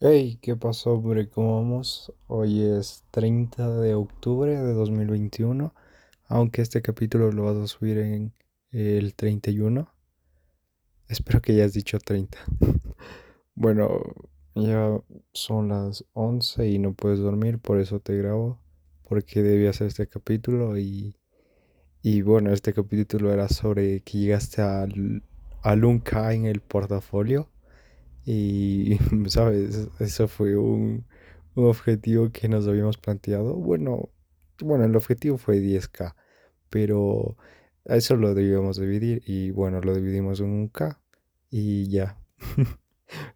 Hey, ¿qué pasó, hombre? ¿Cómo vamos? Hoy es 30 de octubre de 2021, aunque este capítulo lo vas a subir en el 31. Espero que hayas dicho 30. Bueno, ya son las 11 y no puedes dormir, por eso te grabo, porque debía hacer este capítulo y, y bueno, este capítulo era sobre que llegaste al, al 1K en el portafolio y, ¿sabes? Eso fue un, objetivo que nos habíamos planteado. Bueno, bueno, el objetivo fue 10K, pero eso lo debíamos dividir y bueno, lo dividimos en un K y ya.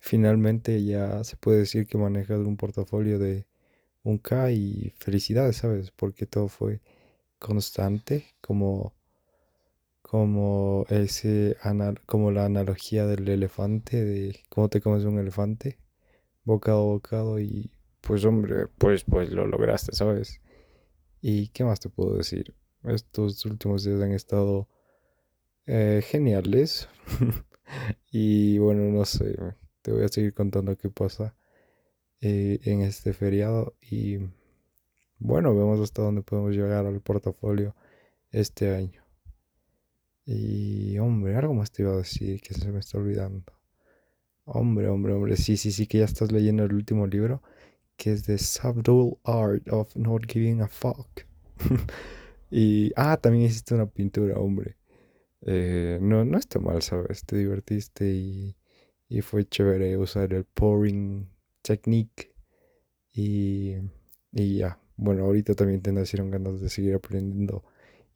Finalmente ya se puede decir que manejas un portafolio de un K y felicidades, ¿sabes? Porque todo fue constante, como, como ese, como la analogía del elefante, de cómo te comes un elefante bocado a bocado y pues hombre, pues pues lo lograste, ¿sabes? ¿Y qué más te puedo decir? Estos últimos días han estado eh, geniales y bueno, no sé, te voy a seguir contando qué pasa eh, en este feriado y bueno, vemos hasta dónde podemos llegar al portafolio este año. Y hombre, algo más te iba a decir que se me está olvidando. Hombre, hombre, hombre, sí, sí, sí que ya estás leyendo el último libro. que es The Subtle Art of Not Giving a Fuck. y, ah, también hiciste una pintura, hombre. Eh, no, no está mal, ¿sabes? Te divertiste y, y fue chévere usar el pouring technique. Y, y ya, bueno, ahorita también te nacieron ganas de seguir aprendiendo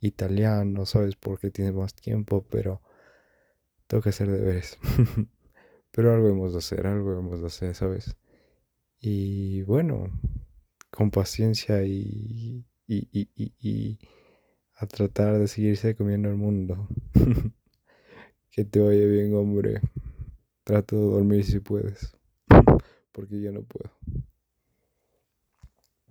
italiano, ¿sabes? Porque tienes más tiempo, pero tengo que hacer deberes. pero algo hemos de hacer, algo hemos de hacer, ¿sabes? Y bueno, con paciencia y, y, y, y, a tratar de seguirse comiendo el mundo. que te vaya bien, hombre. Trato de dormir si puedes, porque yo no puedo.